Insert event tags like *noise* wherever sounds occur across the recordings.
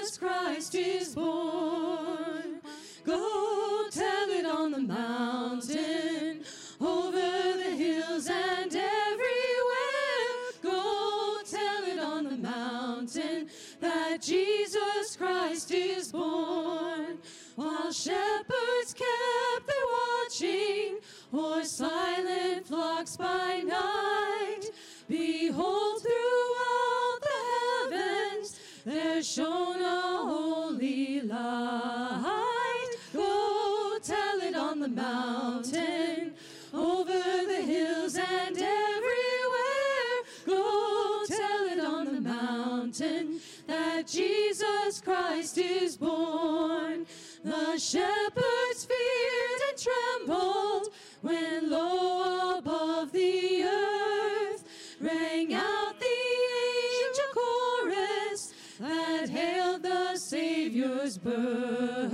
Jesus Christ is born. Go tell it on the mountain, over the hills and everywhere. Go tell it on the mountain that Jesus Christ is born. While shepherds kept their watching, or silent flocks by night, behold, there shone a holy light. Go tell it on the mountain, over the hills and everywhere. Go tell it on the mountain that Jesus Christ is born. The shepherds feared and trembled when low Savior's birth.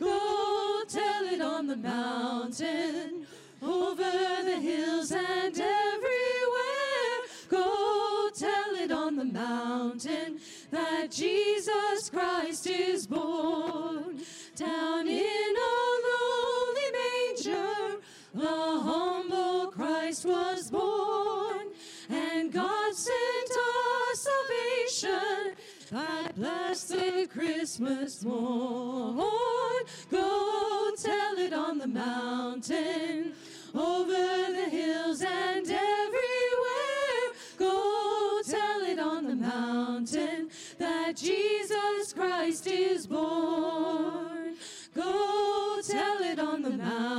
Go tell it on the mountain, over the hills and everywhere. Go tell it on the mountain that Jesus Christ is born. Down in a lowly manger, the humble Christ was born, and God sent us salvation that blessed Christmas morn. Go tell it on the mountain, over the hills and everywhere. Go tell it on the mountain that Jesus Christ is born. Go tell it on the mountain,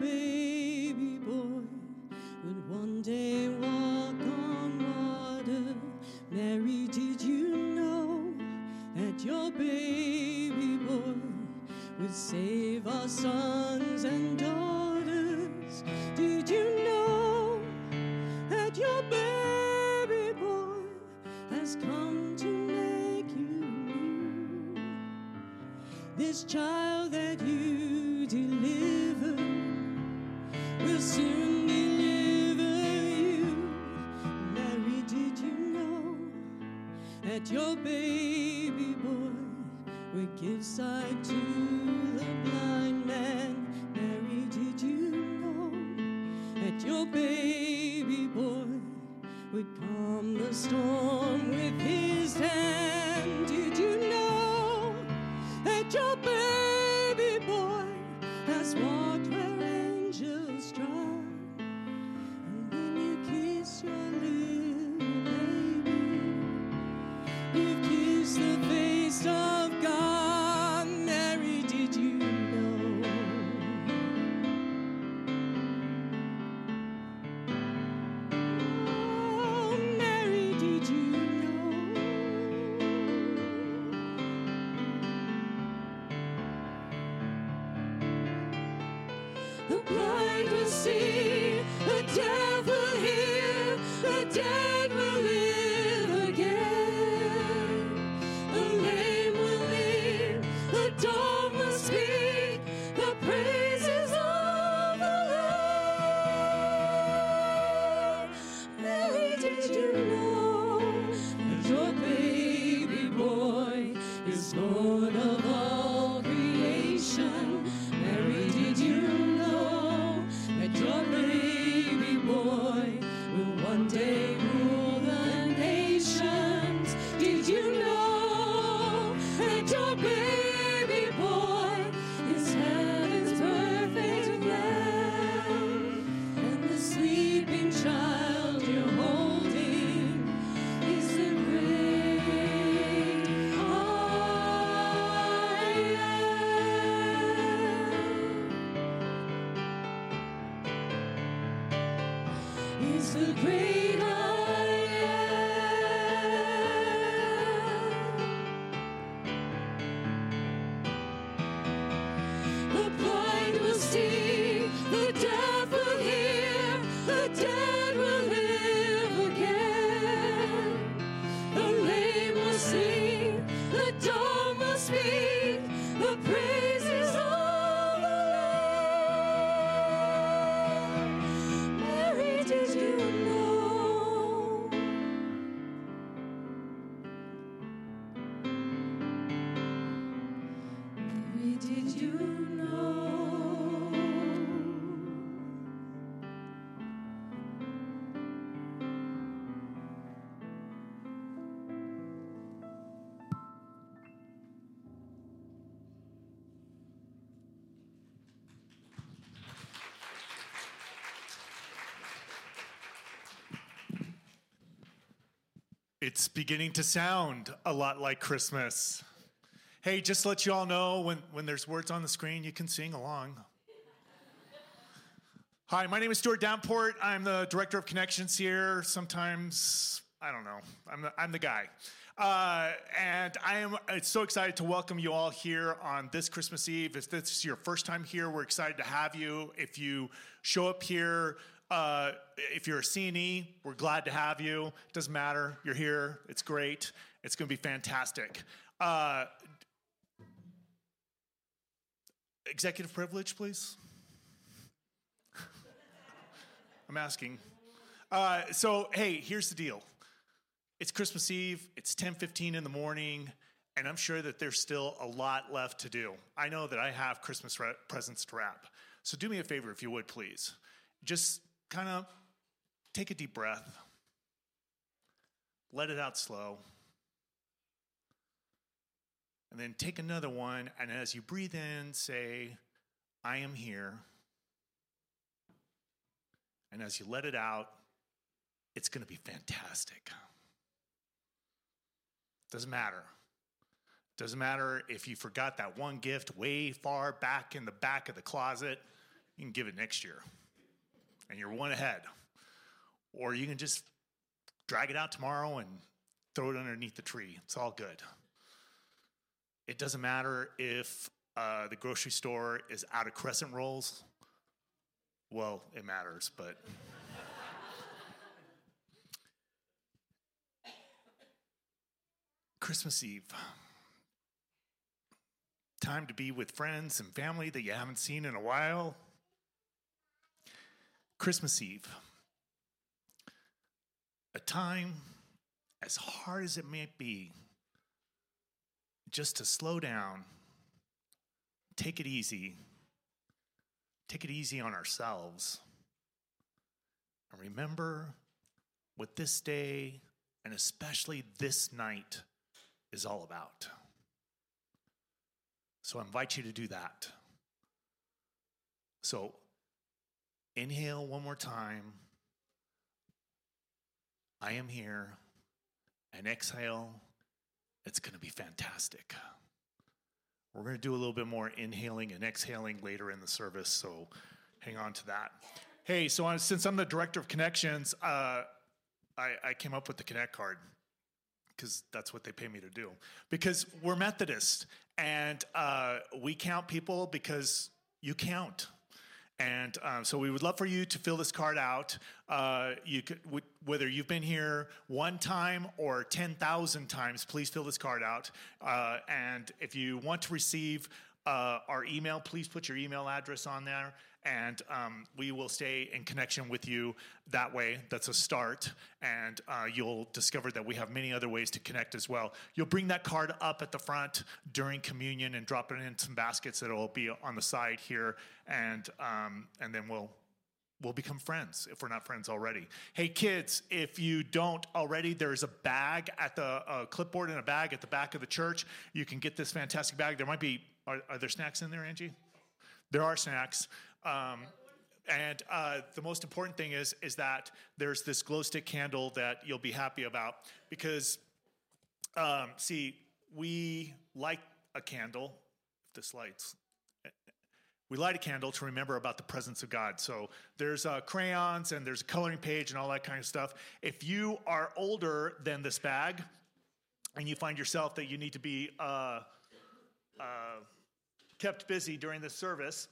baby boy would one day walk on water. Mary, did you know that your baby boy would save our sons and daughters? Did you know that your baby boy has come to make you new? This child that you delivered will give sight It's beginning to sound a lot like Christmas. Hey, just let you all know when, when there's words on the screen, you can sing along. Hi, my name is Stuart Downport. I'm the director of connections here. Sometimes, I don't know, I'm the, I'm the guy. Uh, and I am so excited to welcome you all here on this Christmas Eve. If this is your first time here, we're excited to have you. If you show up here, uh, if you're a CNE, we're glad to have you. Doesn't matter, you're here. It's great. It's going to be fantastic. Uh, executive privilege, please. *laughs* I'm asking. Uh, so, hey, here's the deal. It's Christmas Eve. It's 10:15 in the morning, and I'm sure that there's still a lot left to do. I know that I have Christmas re- presents to wrap. So, do me a favor, if you would, please. Just kind of take a deep breath. Let it out slow. And then take another one, and as you breathe in, say, I am here. And as you let it out, it's going to be fantastic. Doesn't matter. Doesn't matter if you forgot that one gift way far back in the back of the closet, you can give it next year. And you're one ahead. Or you can just drag it out tomorrow and throw it underneath the tree. It's all good. It doesn't matter if uh, the grocery store is out of crescent rolls. Well, it matters, but. Christmas Eve. time to be with friends and family that you haven't seen in a while. Christmas Eve, a time as hard as it may be, just to slow down, take it easy, take it easy on ourselves, and remember what this day and especially this night is all about. So I invite you to do that. So inhale one more time. I am here. And exhale. It's going to be fantastic. We're going to do a little bit more inhaling and exhaling later in the service, so hang on to that. Hey, so since I'm the director of connections, uh, I, I came up with the Connect card because that's what they pay me to do. Because we're Methodist and uh, we count people because you count. And um, so we would love for you to fill this card out. Uh, you could, w- whether you've been here one time or 10,000 times, please fill this card out. Uh, and if you want to receive uh, our email, please put your email address on there and um, we will stay in connection with you that way. That's a start, and uh, you'll discover that we have many other ways to connect as well. You'll bring that card up at the front during communion and drop it in some baskets that will be on the side here, and um, and then we'll we'll become friends if we're not friends already. Hey, kids, if you don't already, there's a bag at the uh, clipboard and a bag at the back of the church. You can get this fantastic bag. There might be, are, are there snacks in there, Angie? There are snacks. Um, and uh, the most important thing is is that there's this glow stick candle that you'll be happy about because, um, see, we light a candle. If this lights, we light a candle to remember about the presence of God. So there's uh, crayons and there's a coloring page and all that kind of stuff. If you are older than this bag, and you find yourself that you need to be uh, uh kept busy during the service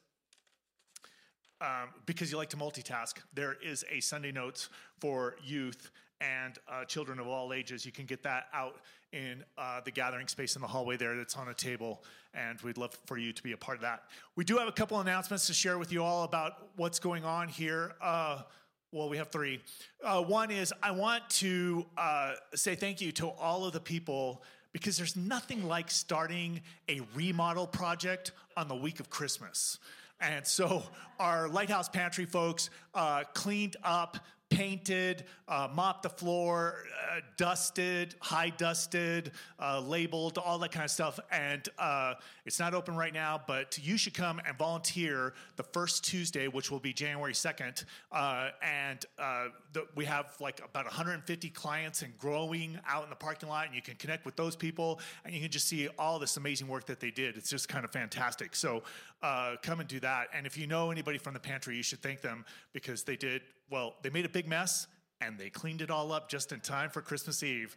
um, because you like to multitask, there is a Sunday Notes for youth and uh, children of all ages. You can get that out in uh, the gathering space in the hallway there that's on a table, and we'd love for you to be a part of that. We do have a couple announcements to share with you all about what's going on here. Uh, well, we have three. Uh, one is I want to uh, say thank you to all of the people because there's nothing like starting a remodel project on the week of Christmas. And so our Lighthouse Pantry folks uh, cleaned up painted, uh, mopped the floor, uh, dusted, high dusted, uh, labeled, all that kind of stuff. And uh, it's not open right now, but you should come and volunteer the first Tuesday, which will be January 2nd. Uh, and uh, the, we have like about 150 clients and growing out in the parking lot, and you can connect with those people and you can just see all this amazing work that they did. It's just kind of fantastic. So come and do that. And if you know anybody from the pantry, you should thank them because they did well, they made a big mess and they cleaned it all up just in time for Christmas Eve.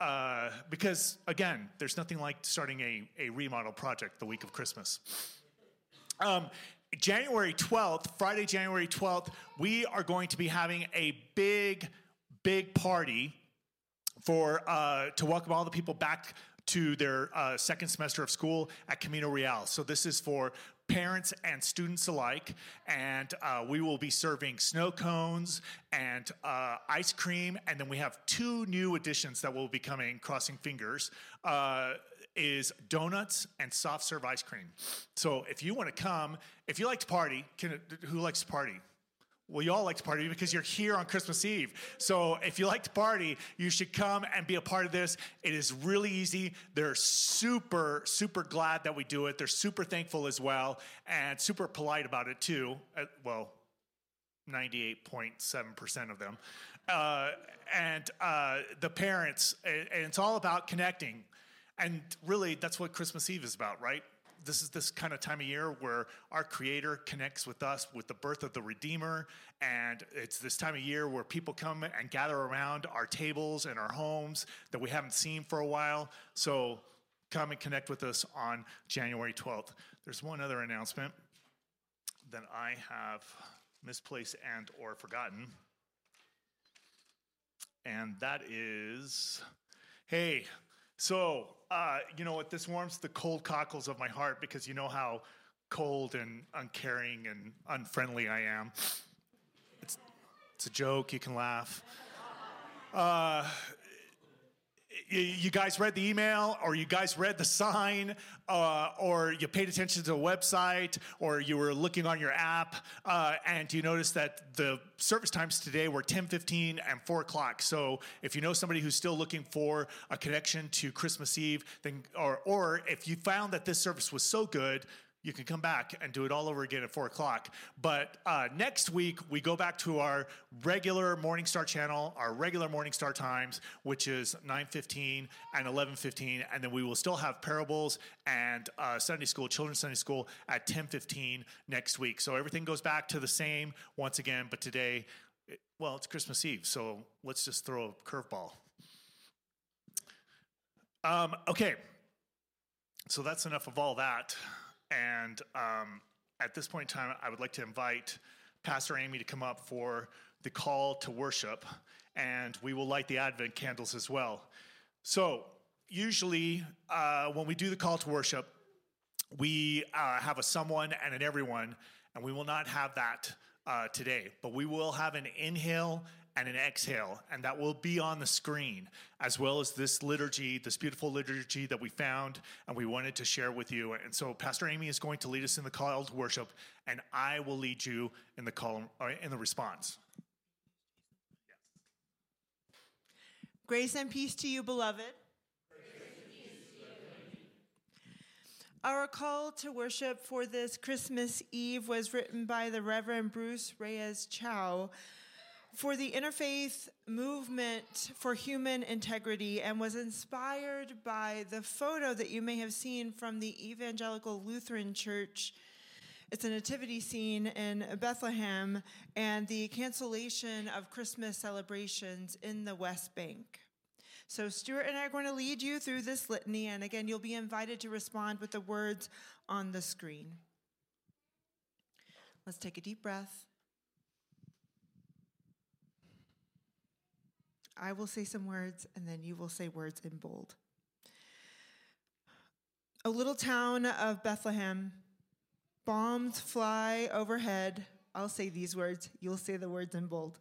Uh, because, again, there's nothing like starting a, a remodel project the week of Christmas. Um, January 12th, Friday, January 12th, we are going to be having a big, big party for uh, to welcome all the people back to their uh, second semester of school at Camino Real. So this is for parents and students alike. And uh, we will be serving snow cones and uh, ice cream. And then we have two new additions that will be coming, crossing fingers. Uh, is donuts and soft serve ice cream. So if you want to come, if you like to party, can, who likes to party? Well, you all like to party because you're here on Christmas Eve. So if you like to party, you should come and be a part of this. It is really easy. They're super, super glad that we do it. They're super thankful as well and super polite about it too. Uh, well, 98.7% of them. Uh, and uh, the parents, and it's all about connecting. And really, that's what Christmas Eve is about, right? This is this kind of time of year where our creator connects with us with the birth of the redeemer. And it's this time of year where people come and gather around our tables and our homes that we haven't seen for a while. So come and connect with us on january 12th there's one other announcement that i have misplaced and or forgotten. And that is hey So, uh, you know what? This warms the cold cockles of my heart because you know how cold and uncaring and unfriendly I am. It's, it's a joke. You can laugh. Uh, you, guys read the email, or you guys read the sign, uh, or you paid attention to the website, or you were looking on your app, uh, and you noticed that the service times today were 10, 15, and 4 o'clock. So if you know somebody who's still looking for a connection to Christmas Eve, then or or if you found that this service was so good, you can come back and do it all over again at four o'clock. But uh, next week, we go back to our regular Morning Star channel, our regular Morning Star times, which is 9.15 and 11.15. And then we will still have parables and uh, Sunday school, children's Sunday school at 10.15 next week. So everything goes back to the same once again. But today, it, well, it's Christmas Eve. So let's just throw a curveball. Um, okay. So that's enough of all that. And um, at this point in time, I would like to invite Pastor Amy to come up for the call to worship, and we will light the Advent candles as well. So, usually, uh, when we do the call to worship, we uh, have a someone and an everyone, and we will not have that uh, today, but we will have an inhale and an exhale, and that will be on the screen, as well as this liturgy, this beautiful liturgy that we found and we wanted to share with you. And so, Pastor Amy is going to lead us in the call to worship, and I will lead you in the call uh, in the response. Grace and peace to you, beloved. Our call to worship for this Christmas Eve was written by the Reverend Bruce Reyes Chow for the interfaith movement for human integrity and was inspired by the photo that you may have seen from the Evangelical Lutheran Church. It's a nativity scene in Bethlehem and the cancellation of Christmas celebrations in the West Bank. So, Stuart and I are going to lead you through this litany, and again, you'll be invited to respond with the words on the screen. Let's take a deep breath. I will say some words, and then you will say words in bold. A little town of Bethlehem, bombs fly overhead. I'll say these words, you'll say the words in bold.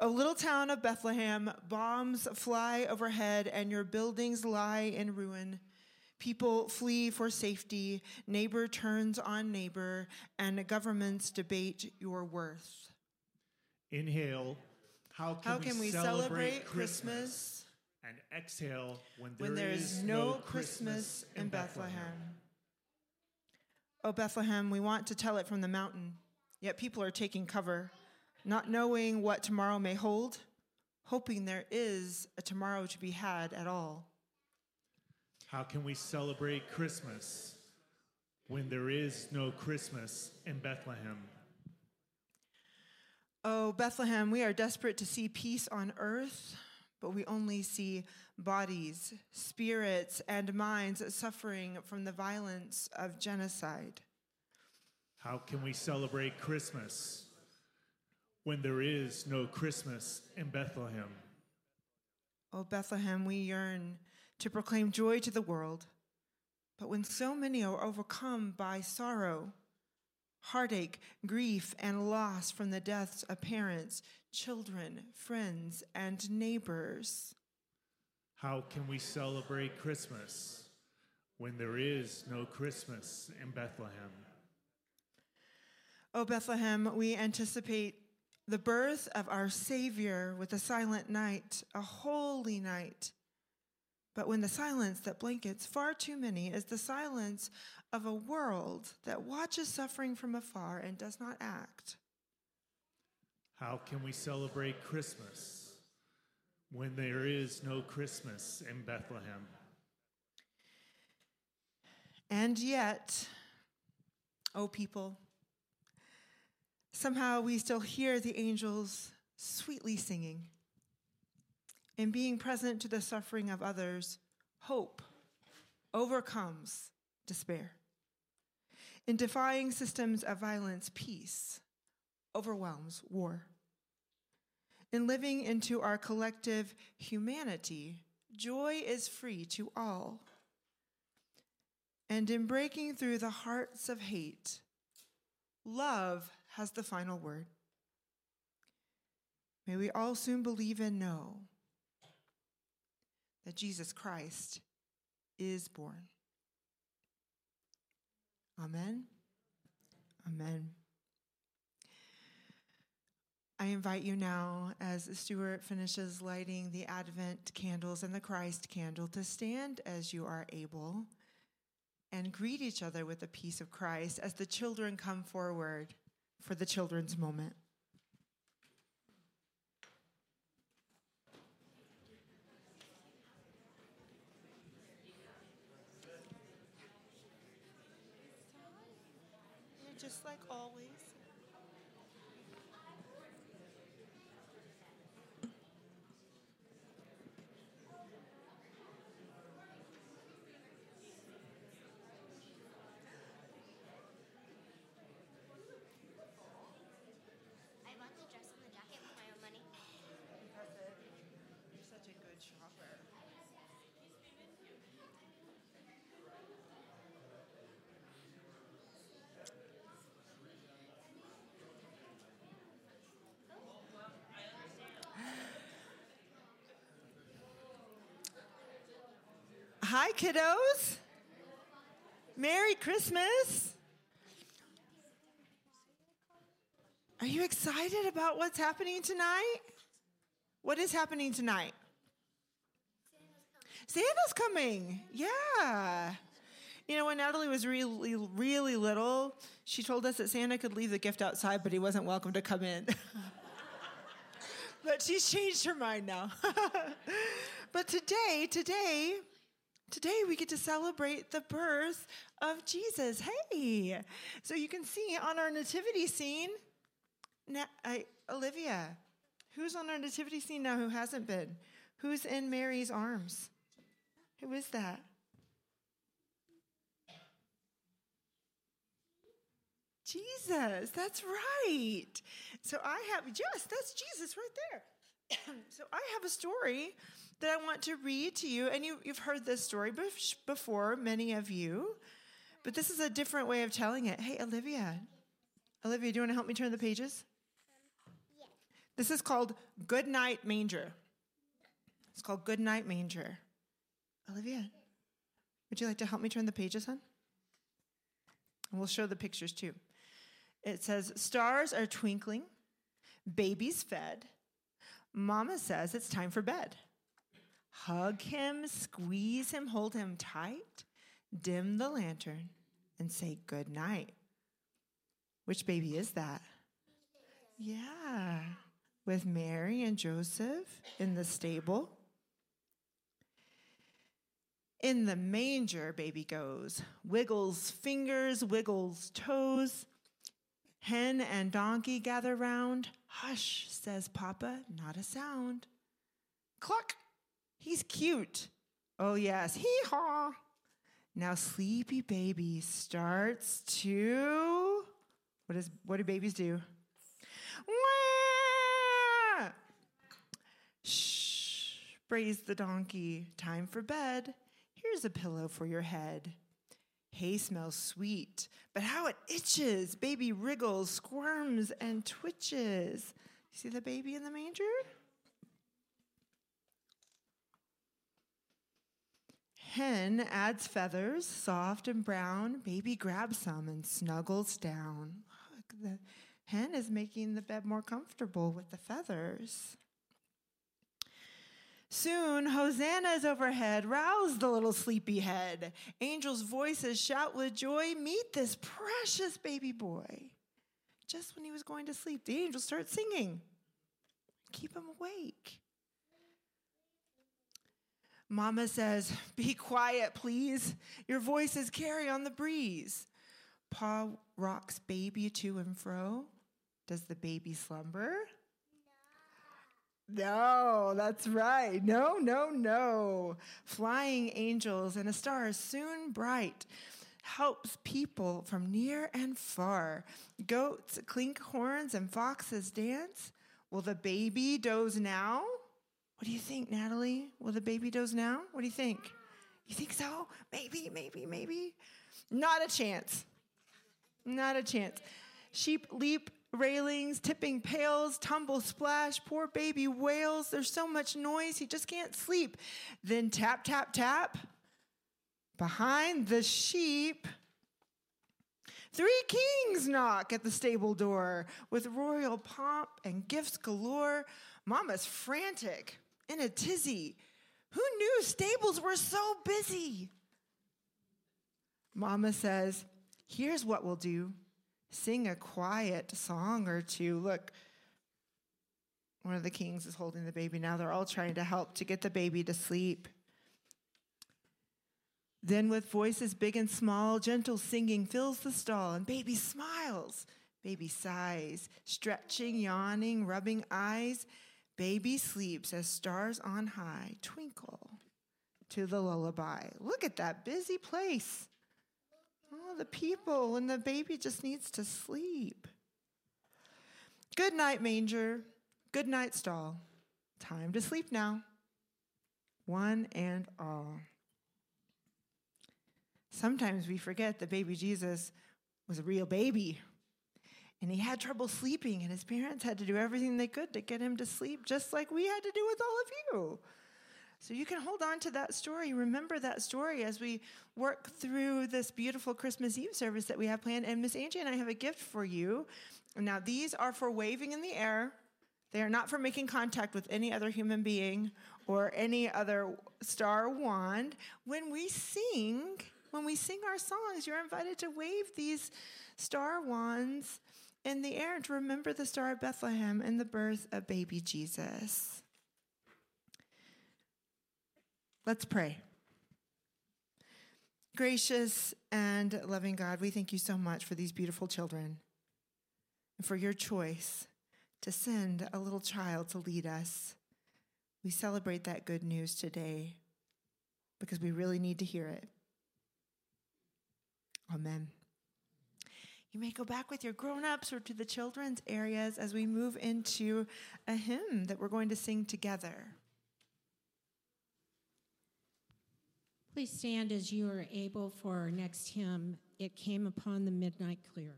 A little town of Bethlehem, bombs fly overhead, and your buildings lie in ruin. People flee for safety, neighbor turns on neighbor, and governments debate your worth. Inhale. How can, How can we celebrate Christmas And exhale when when there is no Christmas in Bethlehem? Oh, Bethlehem, we want to tell it from the mountain, yet people are taking cover, not knowing what tomorrow may hold, hoping there is a tomorrow to be had at all. How can we celebrate Christmas when there is no Christmas in Bethlehem? Oh, Bethlehem, we are desperate to see peace on earth, but we only see bodies, spirits, and minds suffering from the violence of genocide. How can we celebrate Christmas when there is no Christmas in Bethlehem? Oh, Bethlehem, we yearn to proclaim joy to the world, but when so many are overcome by sorrow, heartache, grief, and loss from the deaths of parents, children, friends, and neighbors. How can we celebrate Christmas when there is no Christmas in Bethlehem? O Bethlehem, we anticipate the birth of our Savior with a silent night, a holy night. But when the silence that blankets far too many is the silence of a world that watches suffering from afar and does not act. How can we celebrate Christmas when there is no Christmas in Bethlehem? And yet, oh people, somehow we still hear the angels sweetly singing. In being present to the suffering of others, hope overcomes despair. In defying systems of violence, peace overwhelms war. In living into our collective humanity, joy is free to all. And in breaking through the hearts of hate, love has the final word. May we all soon believe and know that Jesus Christ is born. Amen. Amen. I invite you now, as Stuart finishes lighting the Advent candles and the Christ candle, to stand as you are able and greet each other with the peace of Christ as the children come forward for the children's moment. Like always. I bought the dress and the jacket with my own money. You're such a good shopper. Hi, kiddos. Merry Christmas. Are you excited about what's happening tonight? What is happening tonight? Santa's coming. Yeah. You know, when Natalie was really, really little, she told us that Santa could leave the gift outside, but he wasn't welcome to come in. *laughs* but she's changed her mind now. *laughs* but today, today, today we get to celebrate the birth of Jesus. Hey, so you can see on our nativity scene, I, Olivia, who's on our nativity scene now who hasn't been? Who's in Mary's arms? Who is that? Jesus, that's right. So I have, yes, that's Jesus right there. *clears throat* so I have a story that I want to read to you, and you, you've heard this story before, many of you, but this is a different way of telling it. Hey, Olivia, Olivia, do you want to help me turn the pages? This is called Good Night Manger. It's called Good Night Manger. Olivia, would you like to help me turn the pages, hon? And we'll show the pictures too. It says, Stars are twinkling, babies fed. Mama says it's time for bed. Hug him, squeeze him, hold him tight, dim the lantern, and say good night. Which baby is that? Yeah, with Mary and Joseph in the stable. In the manger, baby goes, wiggles fingers, wiggles toes. Hen and donkey gather round. Hush, says Papa, not a sound. Cluck, he's cute. Oh, yes, hee haw. Now, sleepy baby starts to. What, is, what do babies do? Shh, prays the donkey. Time for bed. Here's a pillow for your head. Hay smells sweet, but how it itches. Baby wriggles, squirms, and twitches. See the baby in the manger? Hen adds feathers, soft and brown. Baby grabs some and snuggles down. Look, the hen is making the bed more comfortable with the feathers. Soon, Hosanna is overhead. Rouse the little sleepy head. Angels' voices shout with joy Meet this precious baby boy. Just when he was going to sleep, the angels start singing. Keep him awake. Mama says, Be quiet, please. Your voices carry on the breeze. Pa rocks baby to and fro. Does the baby slumber? No, that's right. No, no, no. Flying angels and a star soon bright helps people from near and far. Goats clink horns and foxes dance. Will the baby doze now? What do you think, Natalie? Will the baby doze now? What do you think? You think so? Maybe, maybe, maybe. Not a chance. Not a chance. Sheep leap railings, tipping pails, tumble splash, poor baby wails. There's so much noise, he just can't sleep. Then tap, tap, tap. Behind the sheep, three kings knock at the stable door with royal pomp and gifts galore. Mama's frantic, in a tizzy. Who knew stables were so busy? Mama says, Here's what we'll do sing a quiet song or two. Look, one of the kings is holding the baby now. They're all trying to help to get the baby to sleep. Then, with voices big and small, gentle singing fills the stall, and baby smiles. Baby sighs, stretching, yawning, rubbing eyes. Baby sleeps as stars on high twinkle to the lullaby. Look at that busy place. Oh, the people, and the baby just needs to sleep. Good night, manger. Good night, stall. Time to sleep now. One and all. Sometimes we forget that baby Jesus was a real baby. And he had trouble sleeping, and his parents had to do everything they could to get him to sleep, just like we had to do with all of you. So you can hold on to that story. Remember that story as we work through this beautiful Christmas Eve service that we have planned. And Miss Angie and I have a gift for you. Now, these are for waving in the air. They are not for making contact with any other human being or any other star wand. When we sing, when we sing our songs, you're invited to wave these star wands in the air to remember the star of Bethlehem and the birth of baby Jesus. Let's pray. Gracious and loving God, we thank you so much for these beautiful children and for your choice to send a little child to lead us. We celebrate that good news today because we really need to hear it. Amen. You may go back with your grown ups or to the children's areas as we move into a hymn that we're going to sing together. Please stand as you are able for our next hymn. It came upon the midnight clear.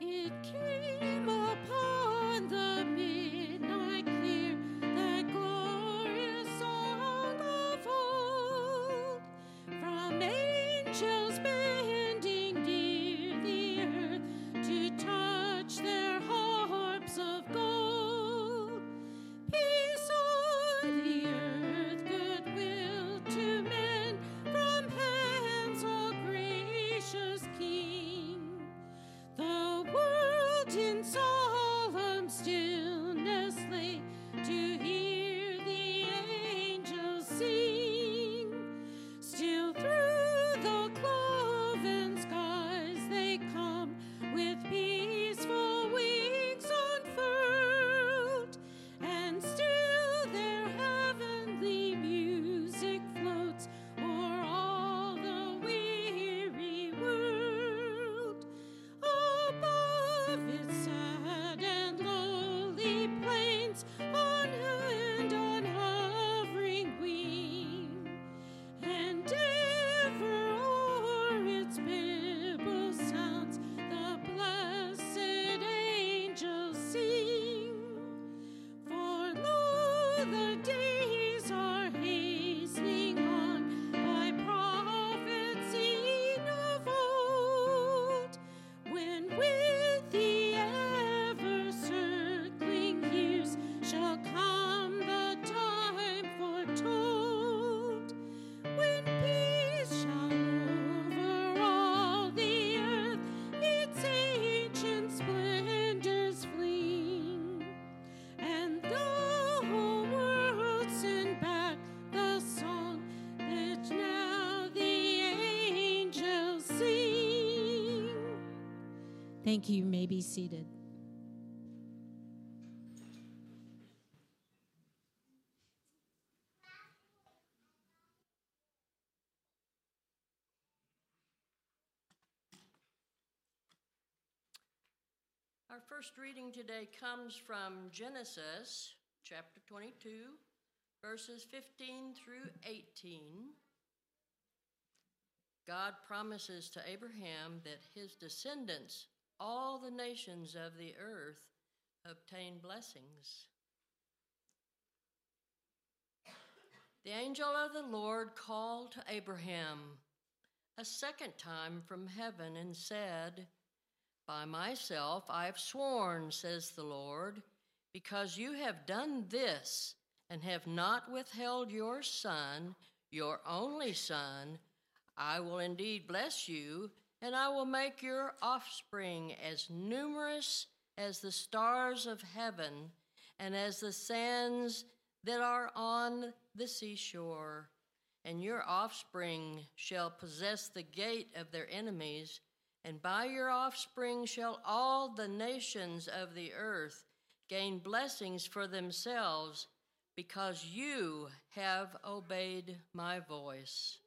It came Thank you. You may be seated. Our first reading today comes from Genesis chapter 22, verses 15 through 18. God promises to Abraham that his descendants all the nations of the earth, obtain blessings. The angel of the Lord called to Abraham a second time from heaven and said, By myself I have sworn, says the Lord, because you have done this and have not withheld your son, your only son, I will indeed bless you, and I will make your offspring as numerous as the stars of heaven and as the sands that are on the seashore. And your offspring shall possess the gate of their enemies, and by your offspring shall all the nations of the earth gain blessings for themselves, because you have obeyed my voice.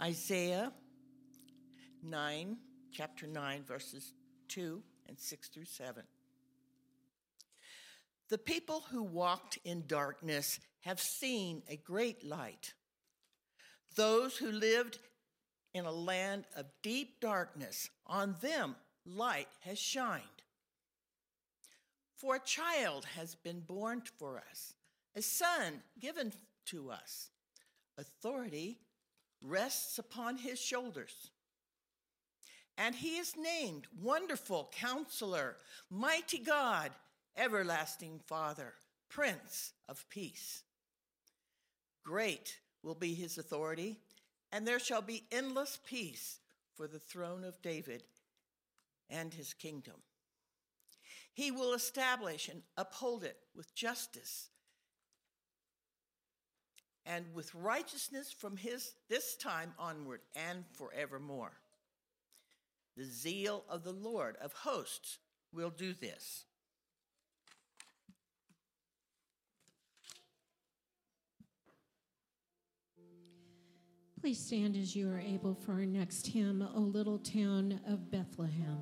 Isaiah 9, chapter 9, verses 2 and 6 through 7. The people who walked in darkness have seen a great light. Those who lived in a land of deep darkness, on them light has shined. For a child has been born for us, a son given to us. Authority rests upon his shoulders. And he is named Wonderful Counselor, Mighty God, Everlasting Father, Prince of Peace. Great will be his authority, and there shall be endless peace for the throne of David and his kingdom. He will establish and uphold it with justice and with righteousness from his this time onward and forevermore. The zeal of the Lord of hosts will do this. Please stand as you are able for our next hymn, O Little Town of Bethlehem.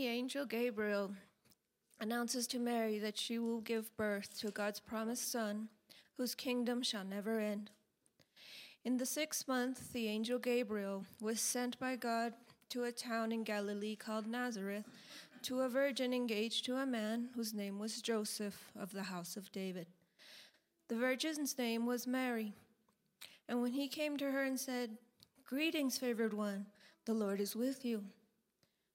The angel Gabriel announces to Mary that she will give birth to God's promised Son, whose kingdom shall never end. In the sixth month, the angel Gabriel was sent by God to a town in Galilee called Nazareth to a virgin engaged to a man whose name was Joseph of the house of David. The virgin's name was Mary. And when he came to her and said, Greetings, favored one, the Lord is with you.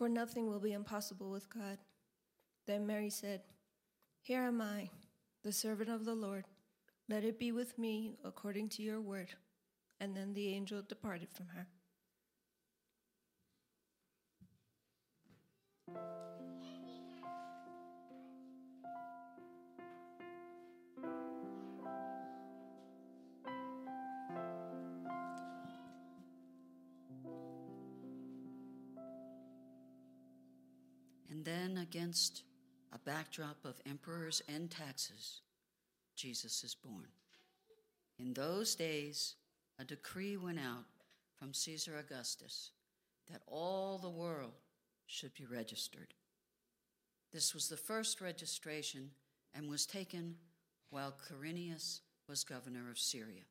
For nothing will be impossible with God. Then Mary said, Here am I, the servant of the Lord. Let it be with me according to your word. And then the angel departed from her. And then, against a backdrop of emperors and taxes, Jesus is born. In those days, a decree went out from Caesar Augustus that all the world should be registered. This was the first registration and was taken while Quirinius was governor of Syria.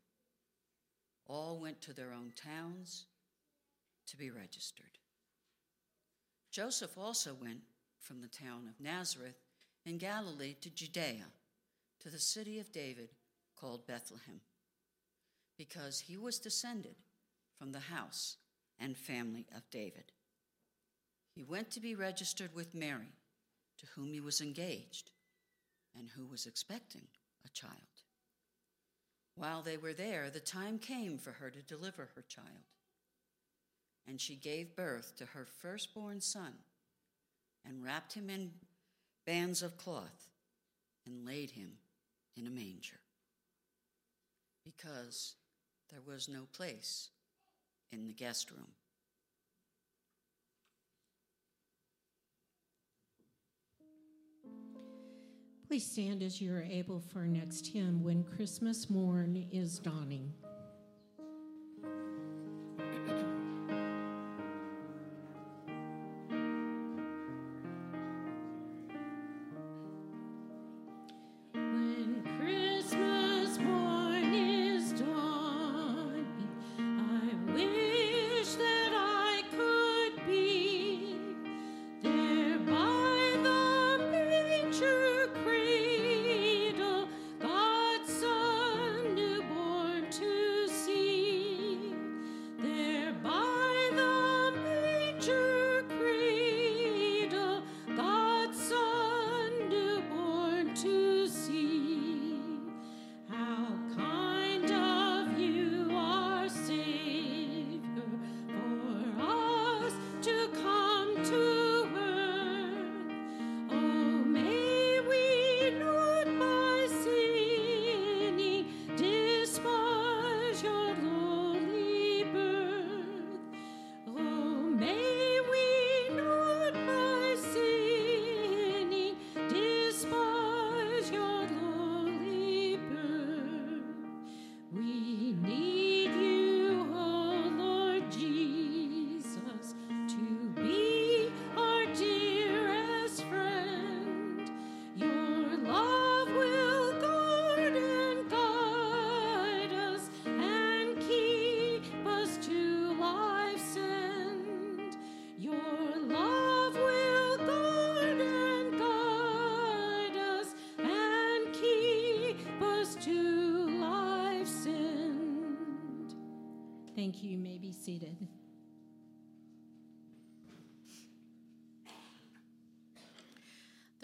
All went to their own towns to be registered. Joseph also went from the town of Nazareth in Galilee to Judea, to the city of David called Bethlehem, because he was descended from the house and family of David. He went to be registered with Mary, to whom he was engaged, and who was expecting a child. While they were there, the time came for her to deliver her child and she gave birth to her firstborn son and wrapped him in bands of cloth and laid him in a manger because there was no place in the guest room. Please stand as you are able for our next hymn, When Christmas Morn is Dawning.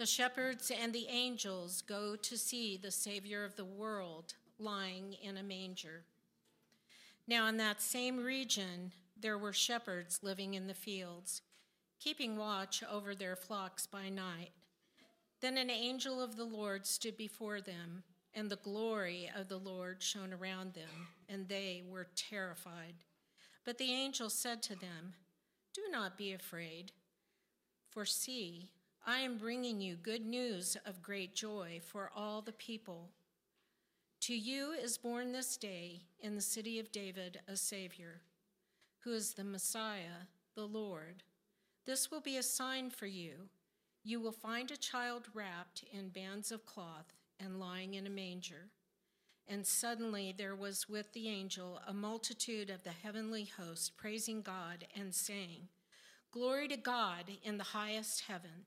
The shepherds and the angels go to see the Savior of the world lying in a manger. Now, in that same region, there were shepherds living in the fields, keeping watch over their flocks by night. Then an angel of the Lord stood before them, and the glory of the Lord shone around them, and they were terrified. But the angel said to them, Do not be afraid, for see, I am bringing you good news of great joy for all the people. To you is born this day in the city of David a Savior, who is the Messiah, the Lord. This will be a sign for you. You will find a child wrapped in bands of cloth and lying in a manger. And suddenly there was with the angel a multitude of the heavenly host praising God and saying, Glory to God in the highest heaven,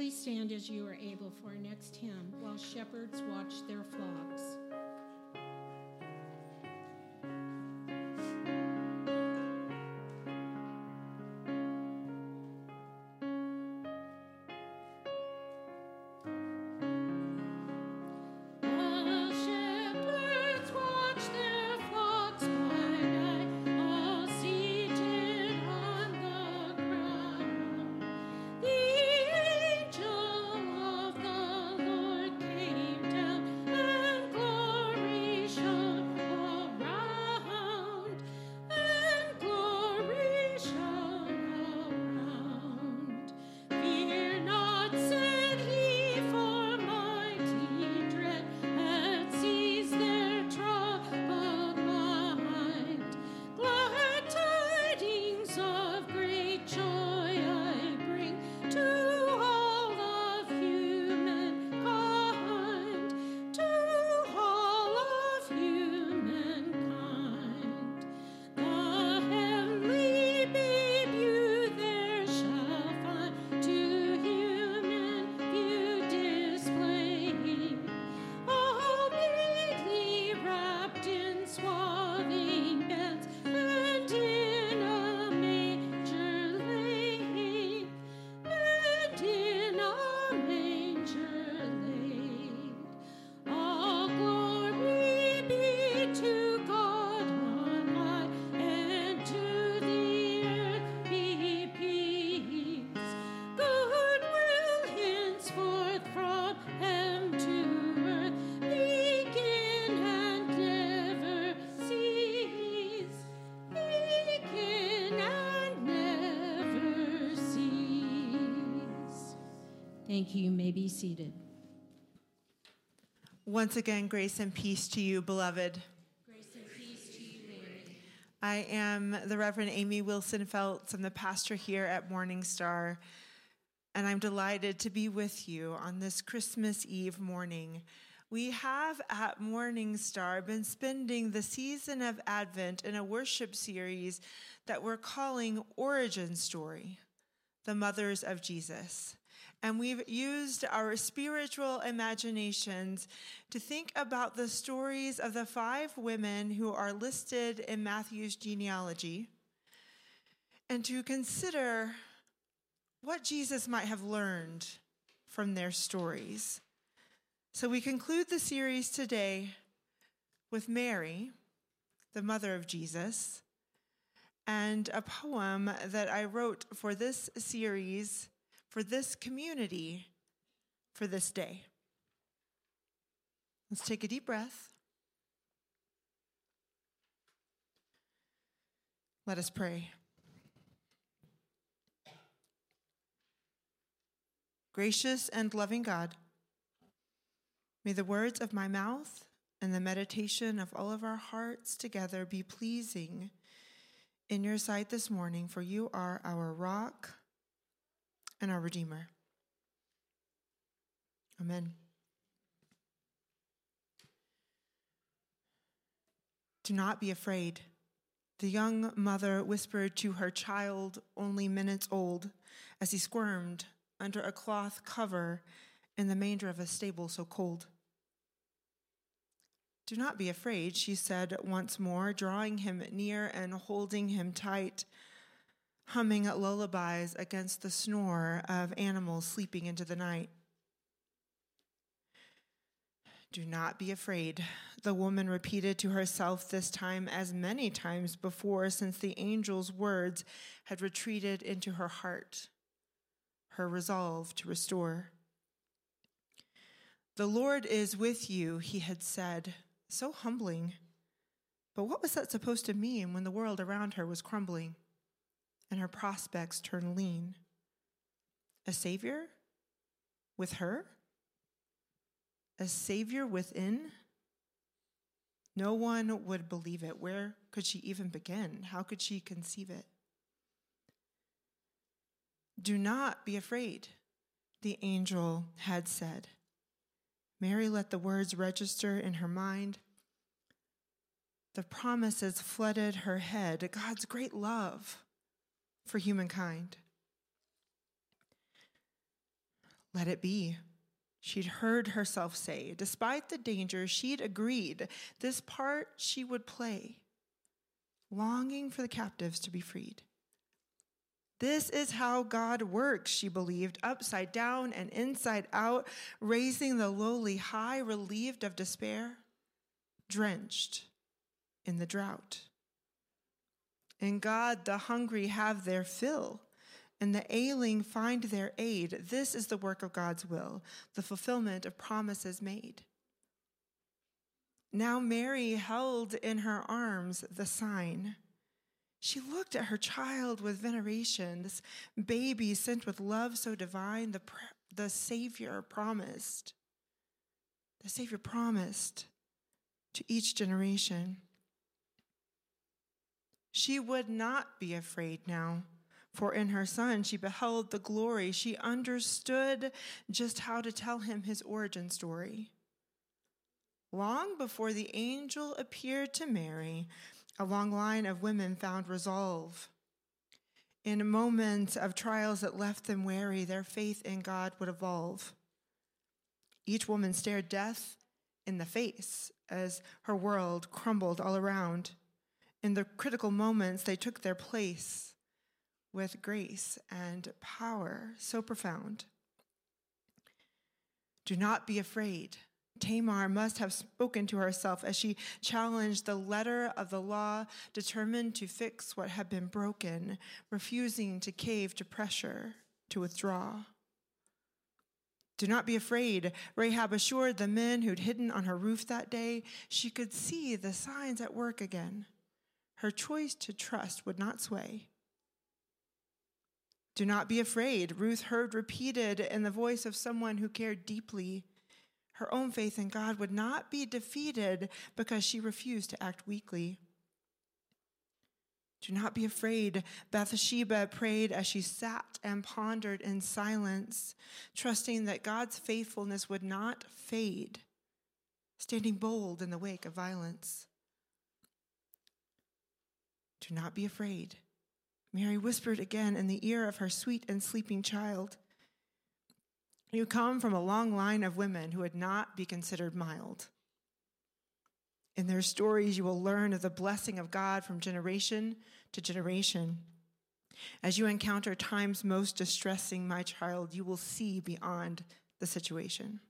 Please stand as you are able for our next hymn while shepherds watch their flocks. Thank you. You may be seated. Once again, grace and peace to you, beloved. Grace and peace to you, Mary. I am the Reverend Amy Wilson Feltz. I'm the pastor here at Morning Star, and I'm delighted to be with you on this Christmas Eve morning. We have at Morning Star been spending the season of Advent in a worship series that we're calling Origin Story, the Mothers of Jesus. And we've used our spiritual imaginations to think about the stories of the five women who are listed in Matthew's genealogy and to consider what Jesus might have learned from their stories. So we conclude the series today with Mary, the mother of Jesus, and a poem that I wrote for this series, for this community, for this day. Let's take a deep breath. Let us pray. Gracious and loving God, may the words of my mouth and the meditation of all of our hearts together be pleasing in your sight this morning, for you are our rock and our Redeemer. Amen. Do not be afraid. The young mother whispered to her child, only minutes old, as he squirmed under a cloth cover in the manger of a stable so cold. Do not be afraid, she said once more, drawing him near and holding him tight, humming lullabies against the snore of animals sleeping into the night. Do not be afraid, the woman repeated to herself this time as many times before since the angel's words had retreated into her heart, her resolve to restore. The Lord is with you, he had said, so humbling. But what was that supposed to mean when the world around her was crumbling and her prospects turn lean? A savior? With her? A savior within? No one would believe it. Where could she even begin? How could she conceive it? Do not be afraid, the angel had said. Mary let the words register in her mind. The promises flooded her head God's great love for humankind. Let it be. She'd heard herself say, despite the danger, she'd agreed this part she would play, longing for the captives to be freed. This is how God works, she believed, upside down and inside out, raising the lowly high, relieved of despair, drenched in the drought. In God, the hungry have their fill, and the ailing find their aid. This is the work of God's will, the fulfillment of promises made. Now Mary held in her arms the sign she looked at her child with veneration, this baby sent with love so divine, the, the Savior promised. The Savior promised to each generation. She would not be afraid now, for in her son she beheld the glory. She understood just how to tell him his origin story. Long before the angel appeared to Mary, a long line of women found resolve. In moments of trials that left them weary, their faith in God would evolve. Each woman stared death in the face as her world crumbled all around. In the critical moments, they took their place with grace and power so profound. Do not be afraid. Tamar must have spoken to herself as she challenged the letter of the law, determined to fix what had been broken, refusing to cave to pressure, to withdraw. Do not be afraid, Rahab assured the men who'd hidden on her roof that day. She could see the signs at work again. Her choice to trust would not sway. Do not be afraid, Ruth heard repeated in the voice of someone who cared deeply her own faith in God would not be defeated because she refused to act weakly. Do not be afraid, Bathsheba prayed as she sat and pondered in silence, trusting that God's faithfulness would not fade, standing bold in the wake of violence. Do not be afraid. Mary whispered again in the ear of her sweet and sleeping child. You come from a long line of women who would not be considered mild. In their stories, you will learn of the blessing of God from generation to generation. As you encounter times most distressing, my child, you will see beyond the situation.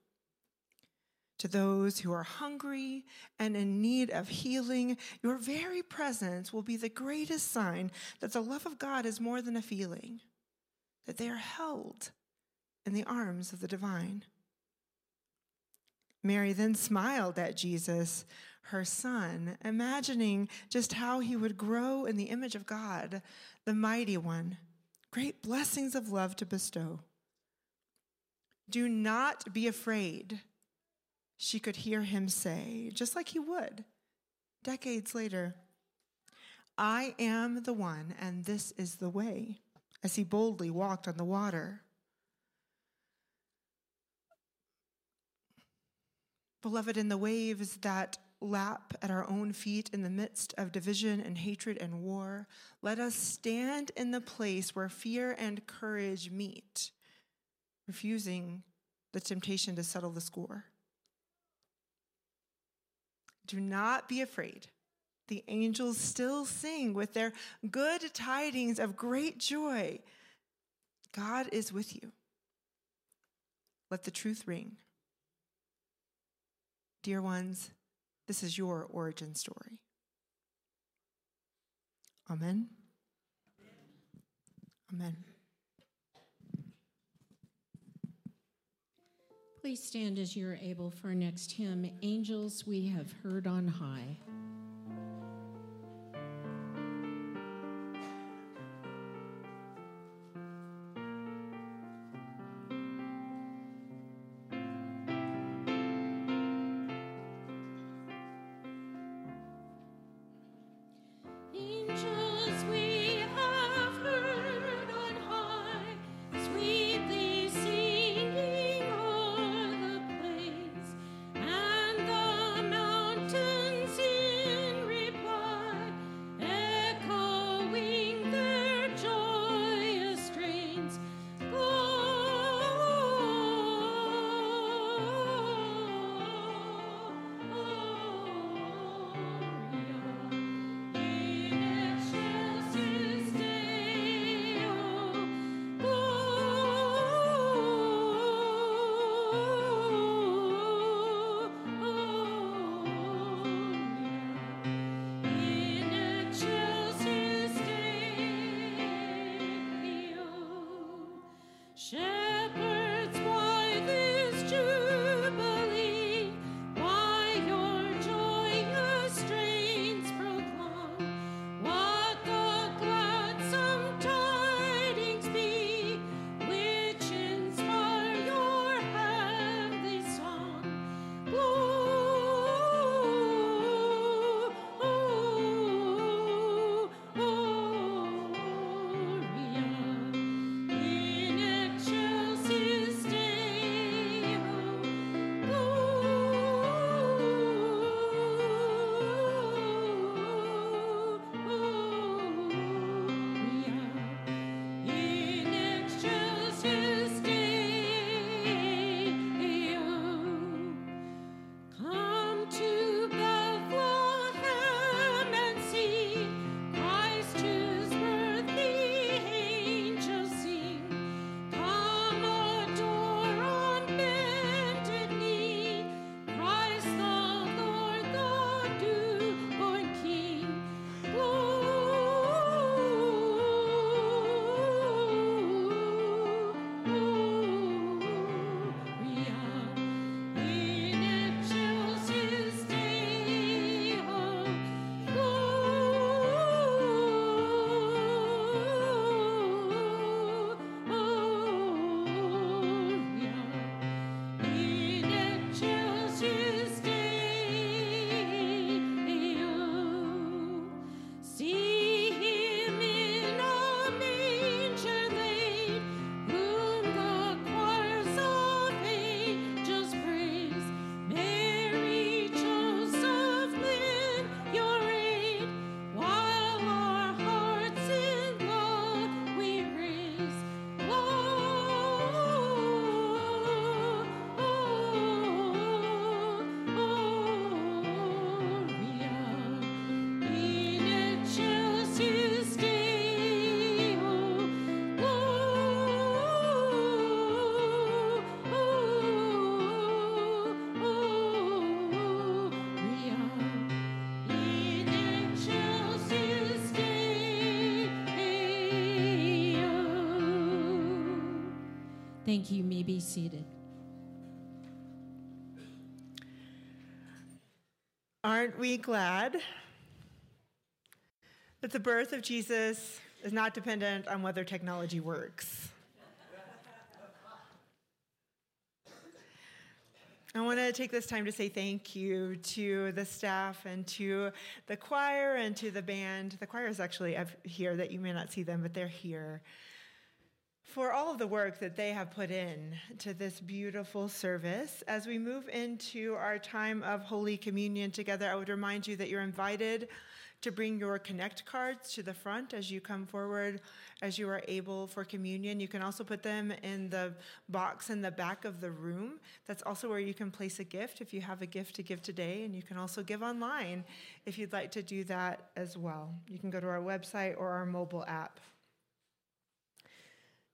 To those who are hungry and in need of healing, your very presence will be the greatest sign that the love of God is more than a feeling, that they are held in the arms of the divine. Mary then smiled at Jesus, her son, imagining just how he would grow in the image of God, the mighty one, great blessings of love to bestow. Do not be afraid, she could hear him say, just like he would decades later, I am the one, and this is the way, as he boldly walked on the water. Beloved, in the waves that lap at our own feet in the midst of division and hatred and war, let us stand in the place where fear and courage meet, refusing the temptation to settle the score. Do not be afraid. The angels still sing with their good tidings of great joy. God is with you. Let the truth ring. Dear ones, this is your origin story. Amen. Amen. Please stand as you're able for our next hymn, Angels We Have Heard on High. Thank you. You may be seated. Aren't we glad that the birth of Jesus is not dependent on whether technology works? I want to take this time to say thank you to the staff and to the choir and to the band. The choir is actually up here that you may not see them, but they're here for all of the work that they have put in to this beautiful service. As we move into our time of Holy Communion together, I would remind you that you're invited to bring your connect cards to the front as you come forward as you are able for communion. You can also put them in the box in the back of the room. That's also where you can place a gift if you have a gift to give today, and you can also give online if you'd like to do that as well. You can go to our website or our mobile app.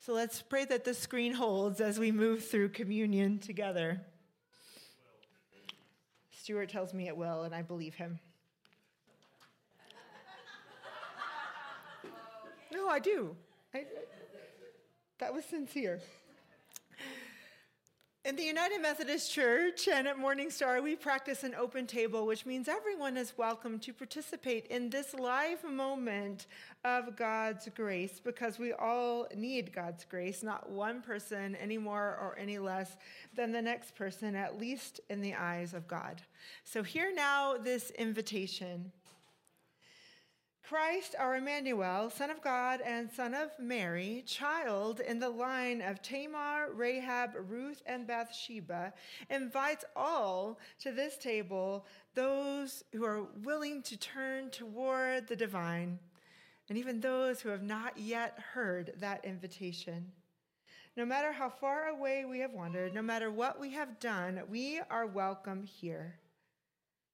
So let's pray that the screen holds as we move through communion together. Stuart tells me it will, and I believe him. No, I do. I, that was sincere. In the United Methodist Church and at Morning Star, we practice an open table, which means everyone is welcome to participate in this live moment of God's grace because we all need God's grace, not one person any more or any less than the next person, at least in the eyes of God. So, hear now this invitation. Christ, our Emmanuel, Son of God and Son of Mary, child in the line of Tamar, Rahab, Ruth, and Bathsheba, invites all to this table those who are willing to turn toward the divine, and even those who have not yet heard that invitation. No matter how far away we have wandered, no matter what we have done, we are welcome here.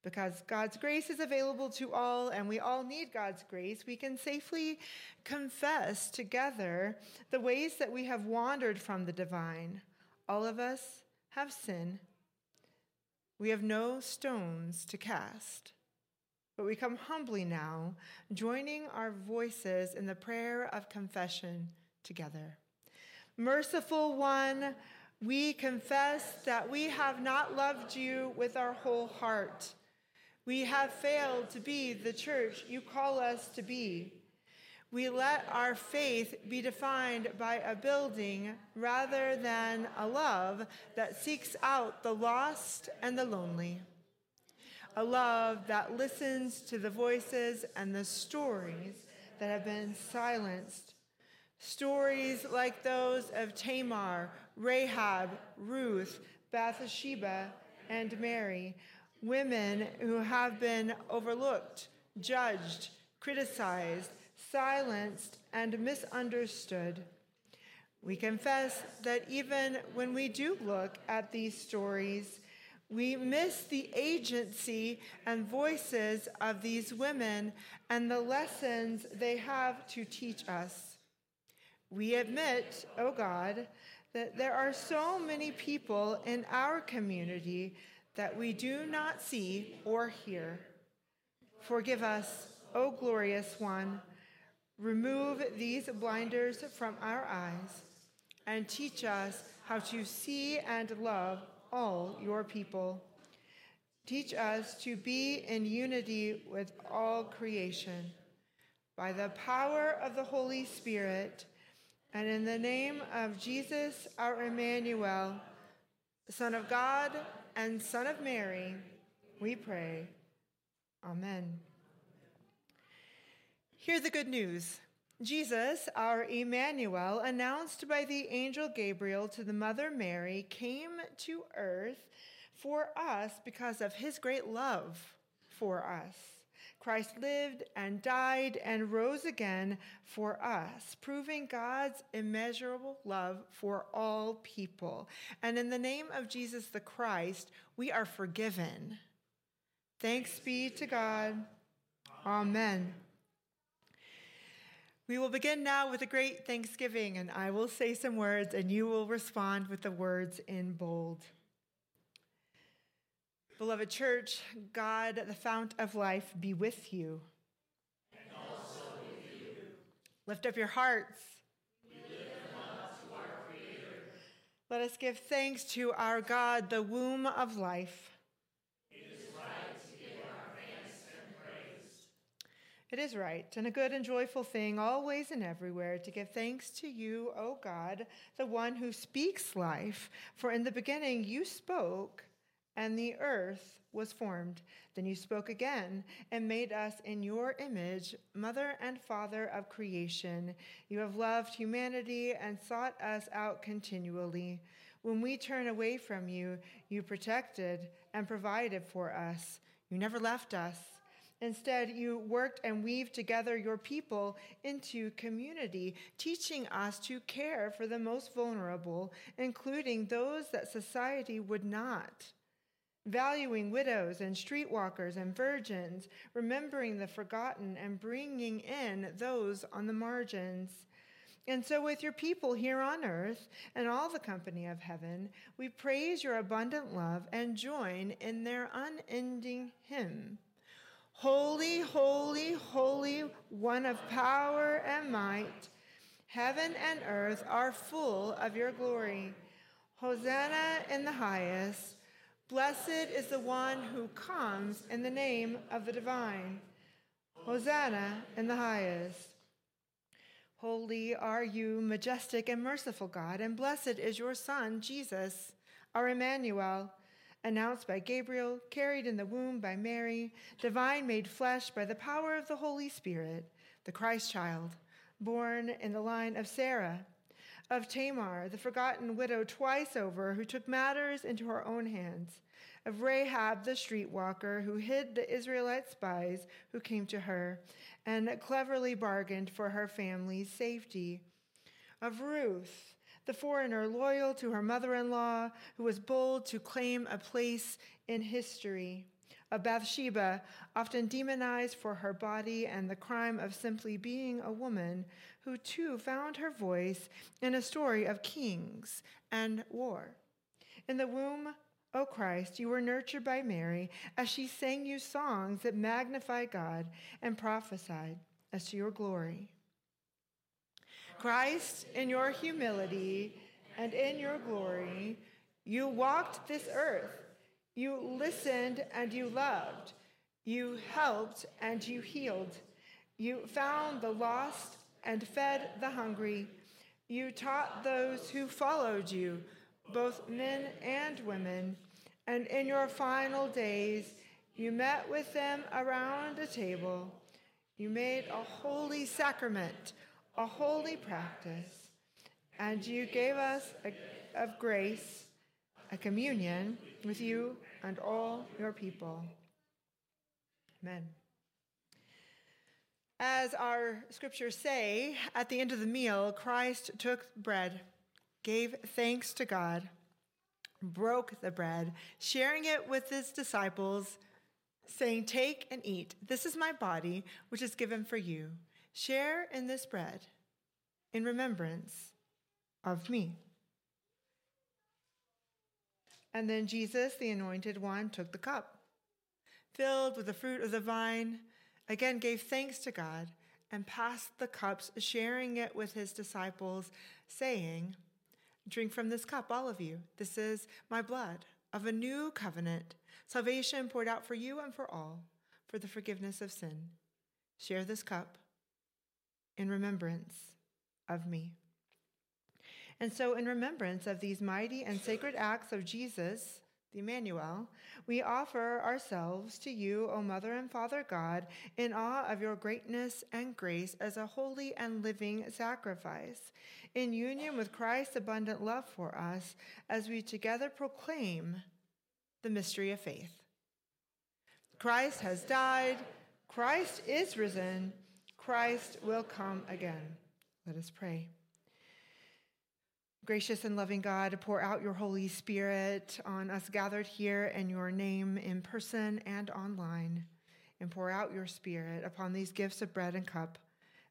Because God's grace is available to all, and we all need God's grace, we can safely confess together the ways that we have wandered from the divine. All of us have sin. We have no stones to cast. But we come humbly now, joining our voices in the prayer of confession together. Merciful One, we confess that we have not loved you with our whole heart. We have failed to be the church you call us to be. We let our faith be defined by a building rather than a love that seeks out the lost and the lonely. A love that listens to the voices and the stories that have been silenced. Stories like those of Tamar, Rahab, Ruth, Bathsheba, and Mary, women who have been overlooked, judged, criticized, silenced, and misunderstood. We confess that even when we do look at these stories, we miss the agency and voices of these women and the lessons they have to teach us. We admit, oh God, that there are so many people in our community that we do not see or hear. Forgive us, O glorious one. Remove these blinders from our eyes and teach us how to see and love all your people. Teach us to be in unity with all creation. By the power of the Holy Spirit, and in the name of Jesus, our Emmanuel, Son of God and Son of Mary, we pray. Amen. Hear the good news. Jesus, our Emmanuel, announced by the angel Gabriel to the mother Mary, came to earth for us because of his great love for us. Christ lived and died and rose again for us, proving God's immeasurable love for all people. And in the name of Jesus the Christ, we are forgiven. Thanks be to God. Amen. We will begin now with a great thanksgiving, and I will say some words, and you will respond with the words in bold. Beloved church, God, the fount of life, be with you. And also with you. Lift up your hearts. Let us give thanks to our God, the womb of life. It is right to give our thanks and praise. It is right and a good and joyful thing, always and everywhere, to give thanks to you, O God, the one who speaks life. For in the beginning you spoke and the earth was formed. Then you spoke again and made us in your image, mother and father of creation. You have loved humanity and sought us out continually. When we turn away from you, you protected and provided for us. You never left us. Instead, you worked and weaved together your people into community, teaching us to care for the most vulnerable, including those that society would not. Valuing widows and streetwalkers and virgins, remembering the forgotten and bringing in those on the margins. And so, with your people here on earth and all the company of heaven, we praise your abundant love and join in their unending hymn. Holy, holy, holy, one of power and might, heaven and earth are full of your glory. Hosanna in the highest. Blessed is the one who comes in the name of the divine. Hosanna in the highest. Holy are you, majestic and merciful God, and blessed is your Son, Jesus, our Emmanuel, announced by Gabriel, carried in the womb by Mary, divine made flesh by the power of the Holy Spirit, the Christ child, born in the line of Sarah, of Tamar, the forgotten widow twice over, who took matters into her own hands, of Rahab the streetwalker, who hid the Israelite spies who came to her and cleverly bargained for her family's safety, of Ruth, the foreigner loyal to her mother in law, who was bold to claim a place in history, of Bathsheba, often demonized for her body and the crime of simply being a woman, who too found her voice in a story of kings and war. In the womb, O Christ, you were nurtured by Mary as she sang you songs that magnify God and prophesied as to your glory. Christ, in your humility and in your glory, you walked this earth. You listened and you loved. You helped and you healed. You found the lost and fed the hungry. You taught those who followed you, both men and women. And in your final days, you met with them around a table. You made a holy sacrament a holy practice, and you gave us a, of grace a communion with you and all your people. Amen. As our scriptures say, at the end of the meal, Christ took bread, gave thanks to God, broke the bread, sharing it with his disciples, saying, Take and eat. This is my body, which is given for you. Share in this bread in remembrance of me. And then Jesus, the anointed one, took the cup, filled with the fruit of the vine, again gave thanks to God, and passed the cups, sharing it with his disciples, saying, Drink from this cup, all of you. This is my blood of a new covenant, salvation poured out for you and for all, for the forgiveness of sin. Share this cup in remembrance of me. And so, in remembrance of these mighty and sacred acts of Jesus, the Emmanuel, we offer ourselves to you, O Mother and Father God, in awe of your greatness and grace as a holy and living sacrifice, in union with Christ's abundant love for us, as we together proclaim the mystery of faith. Christ has died, Christ is risen, Christ will come again. Let us pray. Gracious and loving God, pour out your Holy Spirit on us gathered here in your name in person and online, and pour out your Spirit upon these gifts of bread and cup.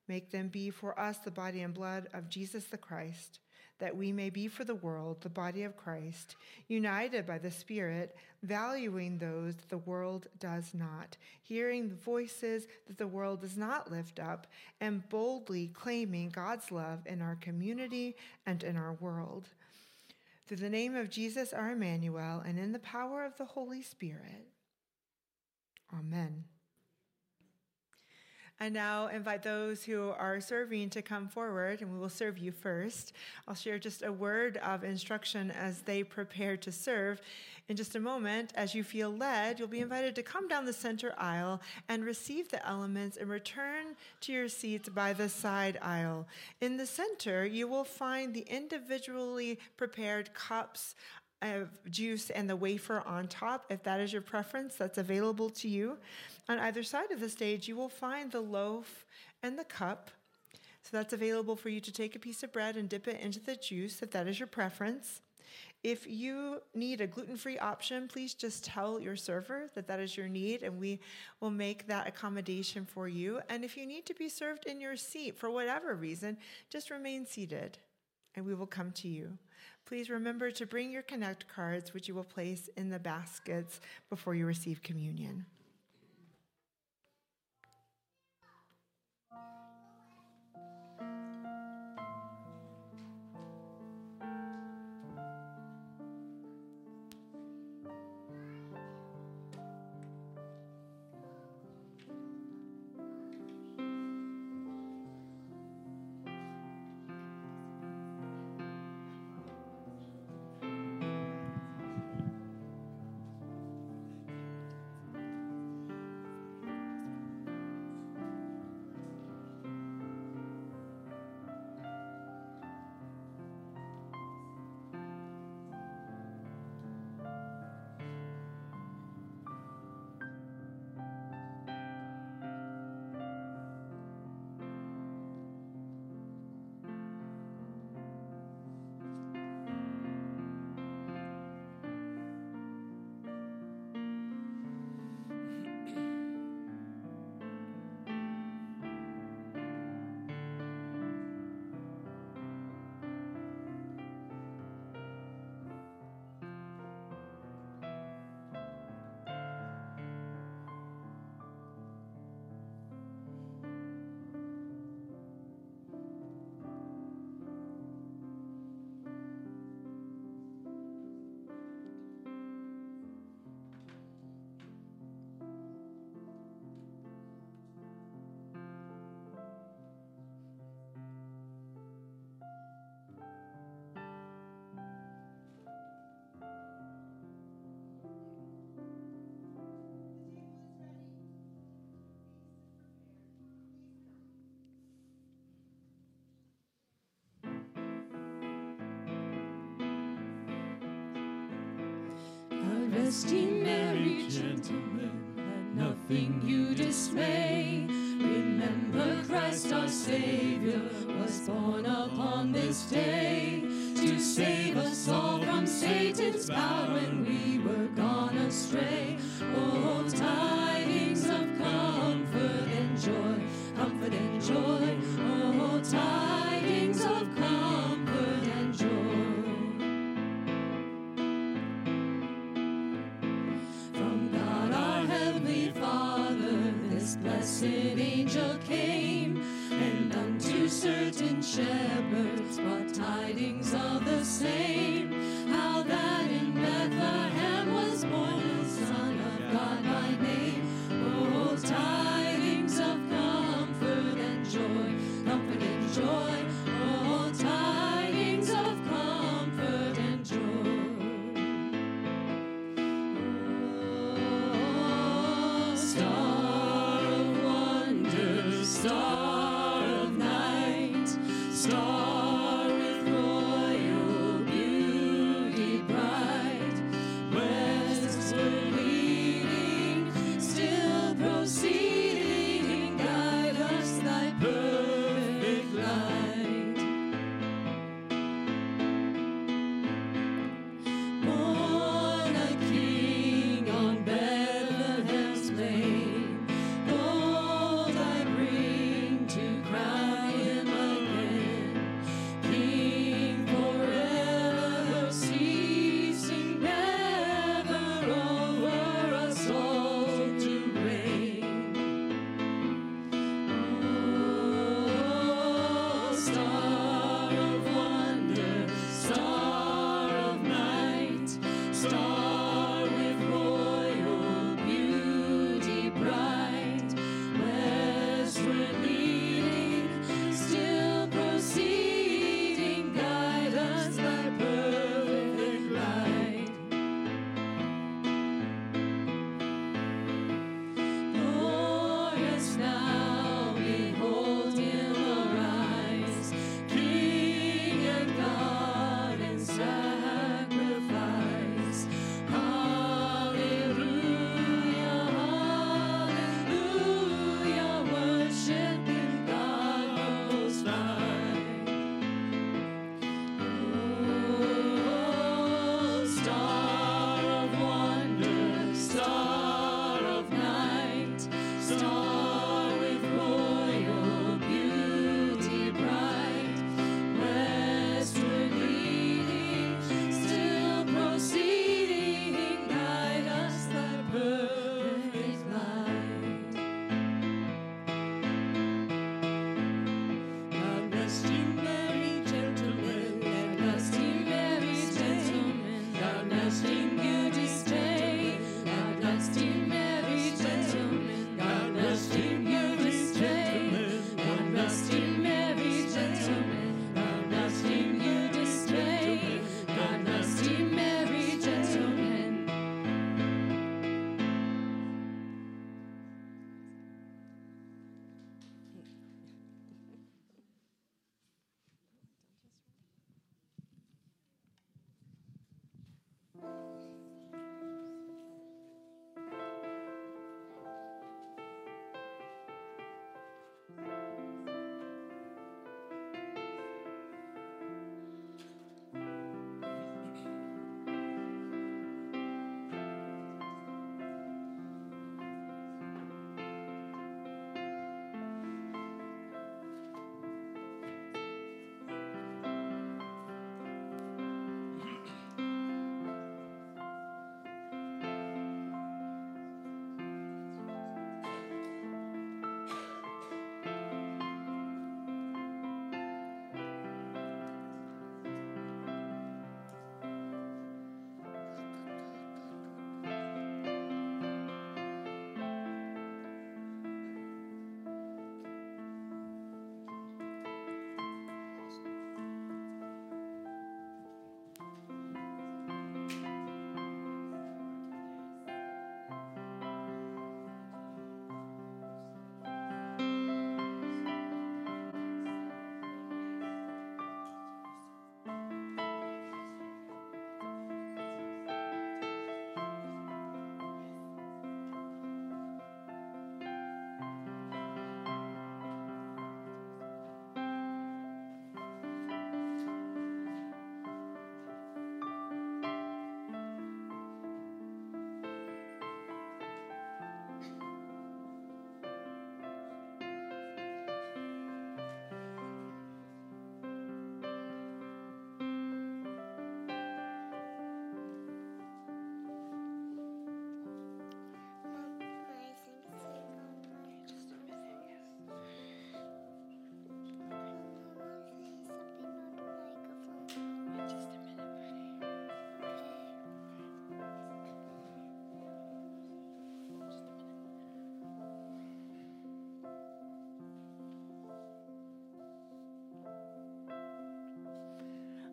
Make them be for us the body and blood of Jesus the Christ that we may be for the world the body of Christ, united by the Spirit, valuing those that the world does not, hearing the voices that the world does not lift up, and boldly claiming God's love in our community and in our world. Through the name of Jesus, our Emmanuel, and in the power of the Holy Spirit. Amen. And now invite those who are serving to come forward, and we will serve you first. I'll share just a word of instruction as they prepare to serve. In just a moment, as you feel led, you'll be invited to come down the center aisle and receive the elements and return to your seats by the side aisle. In the center, you will find the individually prepared cups of juice and the wafer on top. If that is your preference, that's available to you. On either side of the stage, you will find the loaf and the cup. So that's available for you to take a piece of bread and dip it into the juice if that is your preference. If you need a gluten free option, please just tell your server that that is your need and we will make that accommodation for you. And if you need to be served in your seat for whatever reason, just remain seated and we will come to you. Please remember to bring your Connect cards, which you will place in the baskets before you receive communion. Merry gentlemen, let nothing you dismay. Remember Christ our Savior was born upon this day to save us all from Satan's power when we were gone astray. Oh, tidings of comfort and joy, comfort and joy. Blessed angel came,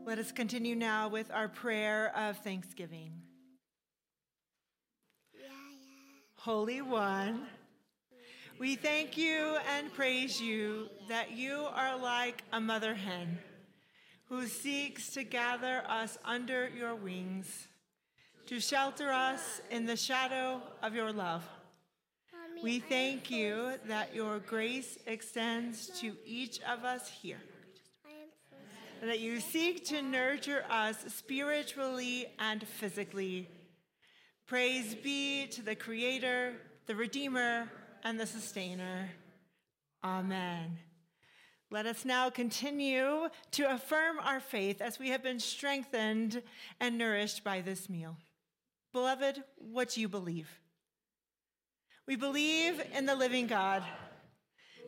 Let us continue now with our prayer of thanksgiving. Holy One, we thank you and praise you that you are like a mother hen who seeks to gather us under your wings, to shelter us in the shadow of your love. We thank you that your grace extends to each of us here, that you seek to nurture us spiritually and physically. Praise be to the Creator, the Redeemer, and the Sustainer. Amen. Let us now continue to affirm our faith as we have been strengthened and nourished by this meal. Beloved, what do you believe? We believe in the living God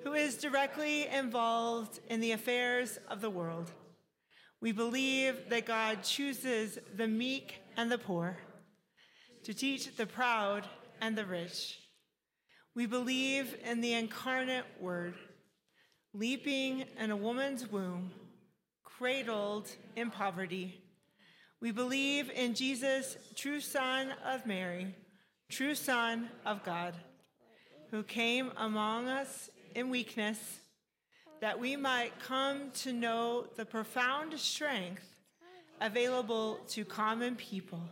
who is directly involved in the affairs of the world. We believe that God chooses the meek and the poor to teach the proud and the rich. We believe in the incarnate Word, leaping in a woman's womb, cradled in poverty. We believe in Jesus, true Son of Mary, true Son of God, who came among us in weakness, that we might come to know the profound strength available to common people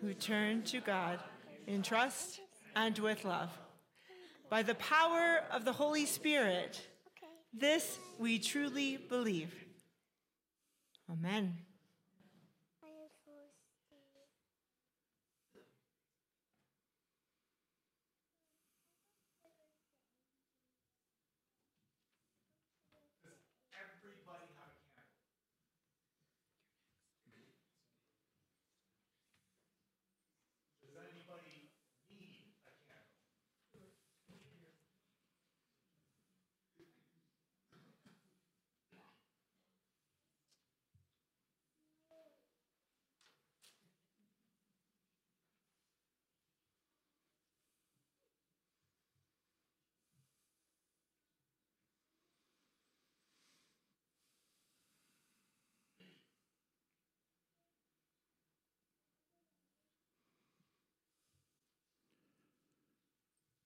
who turn to God in trust and with love. By the power of the Holy Spirit, this we truly believe. Amen.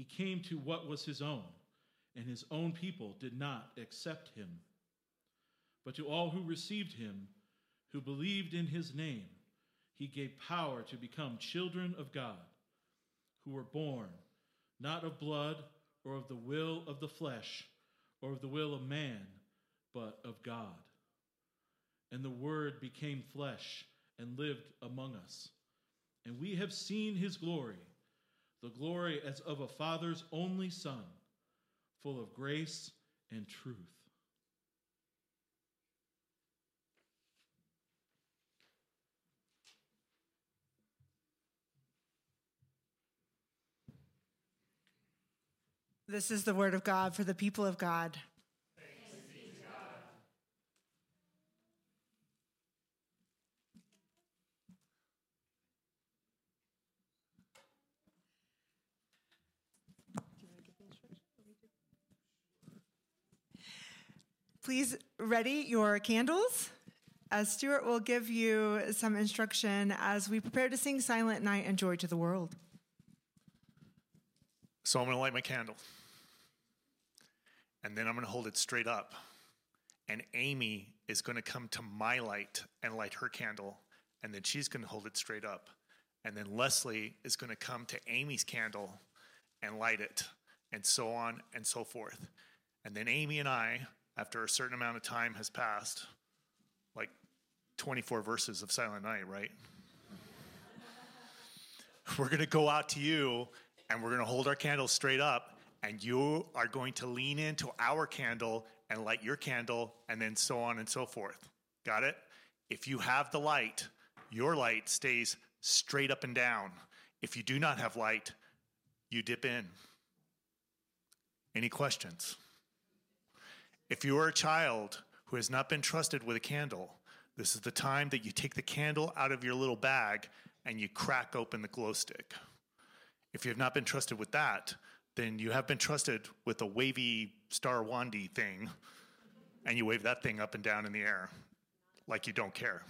He came to what was his own, and his own people did not accept him. But to all who received him, who believed in his name, he gave power to become children of God, who were born not of blood or of the will of the flesh or of the will of man, but of God. And the Word became flesh and lived among us. And we have seen his glory the glory as of a father's only son, full of grace and truth. This is the word of God for the people of God. Please ready your candles as Stuart will give you some instruction as we prepare to sing Silent Night and Joy to the World. So I'm going to light my candle. And then I'm going to hold it straight up. And Amy is going to come to my light and light her candle, and then she's going to hold it straight up. And then Leslie is going to come to Amy's candle and light it, and so on and so forth. And then Amy and I, after a certain amount of time has passed, like 24 verses of Silent Night, right? *laughs* we're going to go out to you and we're going to hold our candles straight up, and you are going to lean into our candle and light your candle, and then so on and so forth. Got it? If you have the light, your light stays straight up and down. If you do not have light, you dip in. Any questions? If you are a child who has not been trusted with a candle, this is the time that you take the candle out of your little bag and you crack open the glow stick. If you have not been trusted with that, then you have been trusted with a wavy star wandy thing, and you wave that thing up and down in the air like you don't care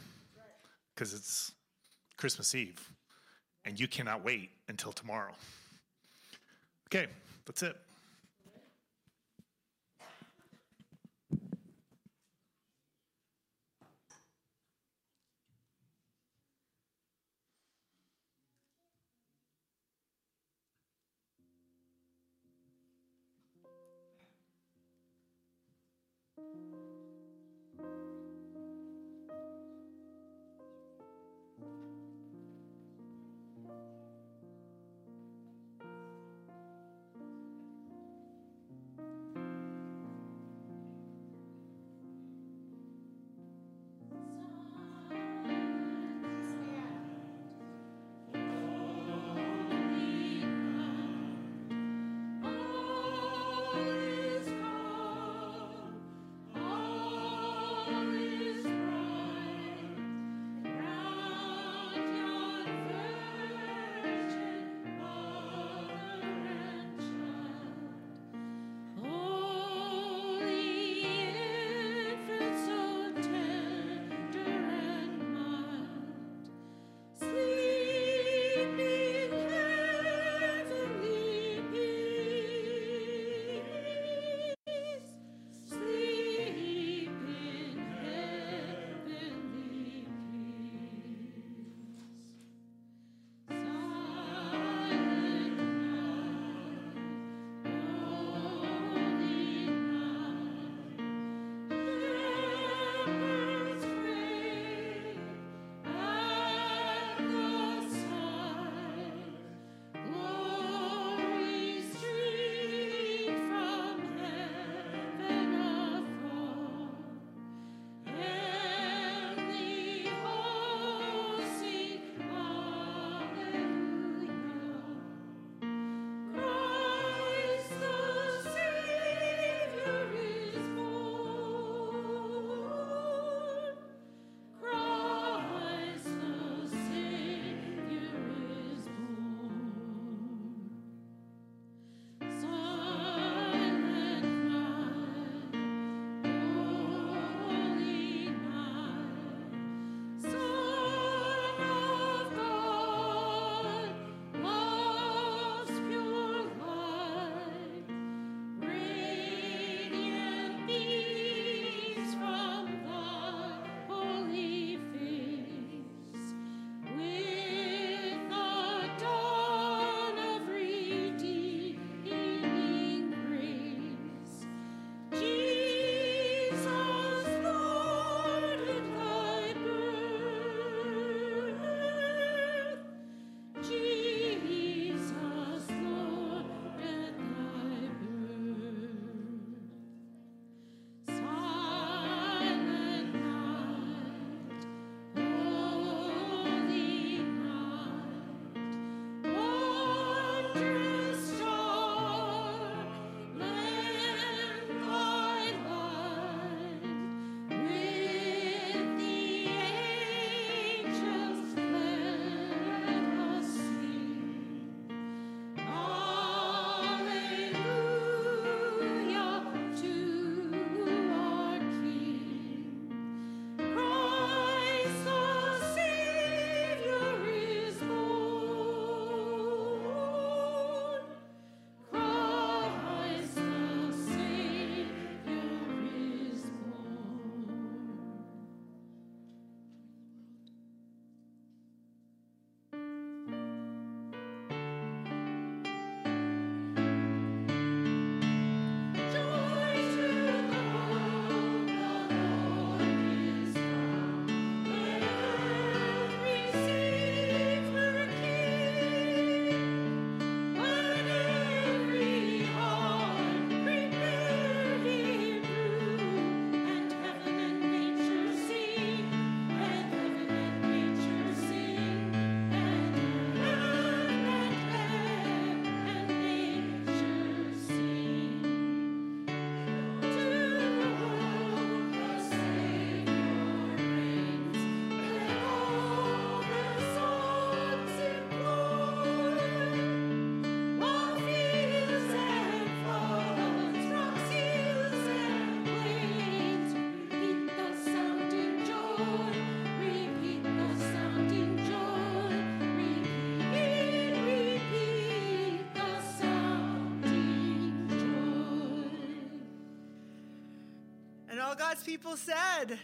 because it's Christmas Eve and you cannot wait until tomorrow. Okay, that's it. God's people said,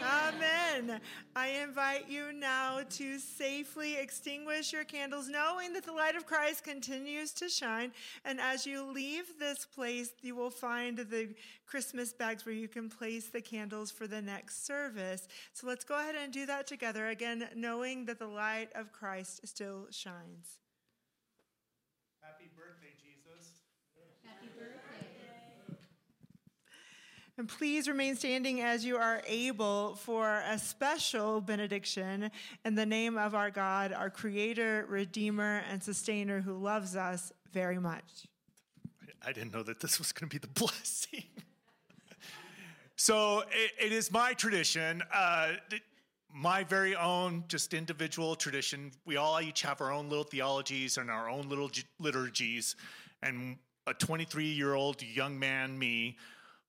Amen. I invite you now to safely extinguish your candles, knowing that the light of Christ continues to shine. And as you leave this place, you will find the Christmas bags where you can place the candles for the next service. So let's go ahead and do that together, again, knowing that the light of Christ still shines. Happy birthday, Jesus. And please remain standing as you are able for a special benediction in the name of our God, our Creator, Redeemer, and Sustainer who loves us very much. I didn't know that this was going to be the *laughs* blessing. so it, it is my tradition, uh, my very own, just individual tradition. We all each have our own little theologies and our own little liturgies. And a 23 year old young man, me,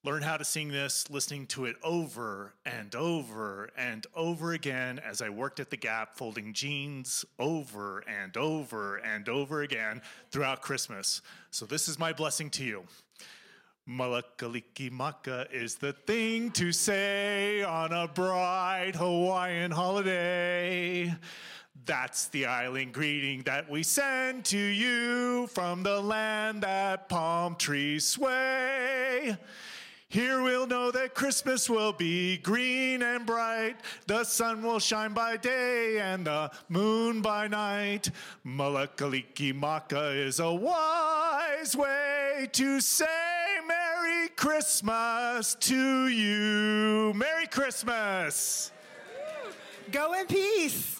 learned how to sing this listening to it over and over and over again as I worked at the Gap folding jeans over and over and over again throughout Christmas. So this is my blessing to you. Malakaliki is the thing to say on a bright Hawaiian holiday. That's the island greeting that we send to you from the land that palm trees sway. Here we'll know that Christmas will be green and bright. The sun will shine by day and the moon by night. Mele Kalikimaka is a wise way to say Merry Christmas to you. Merry Christmas. Go in peace.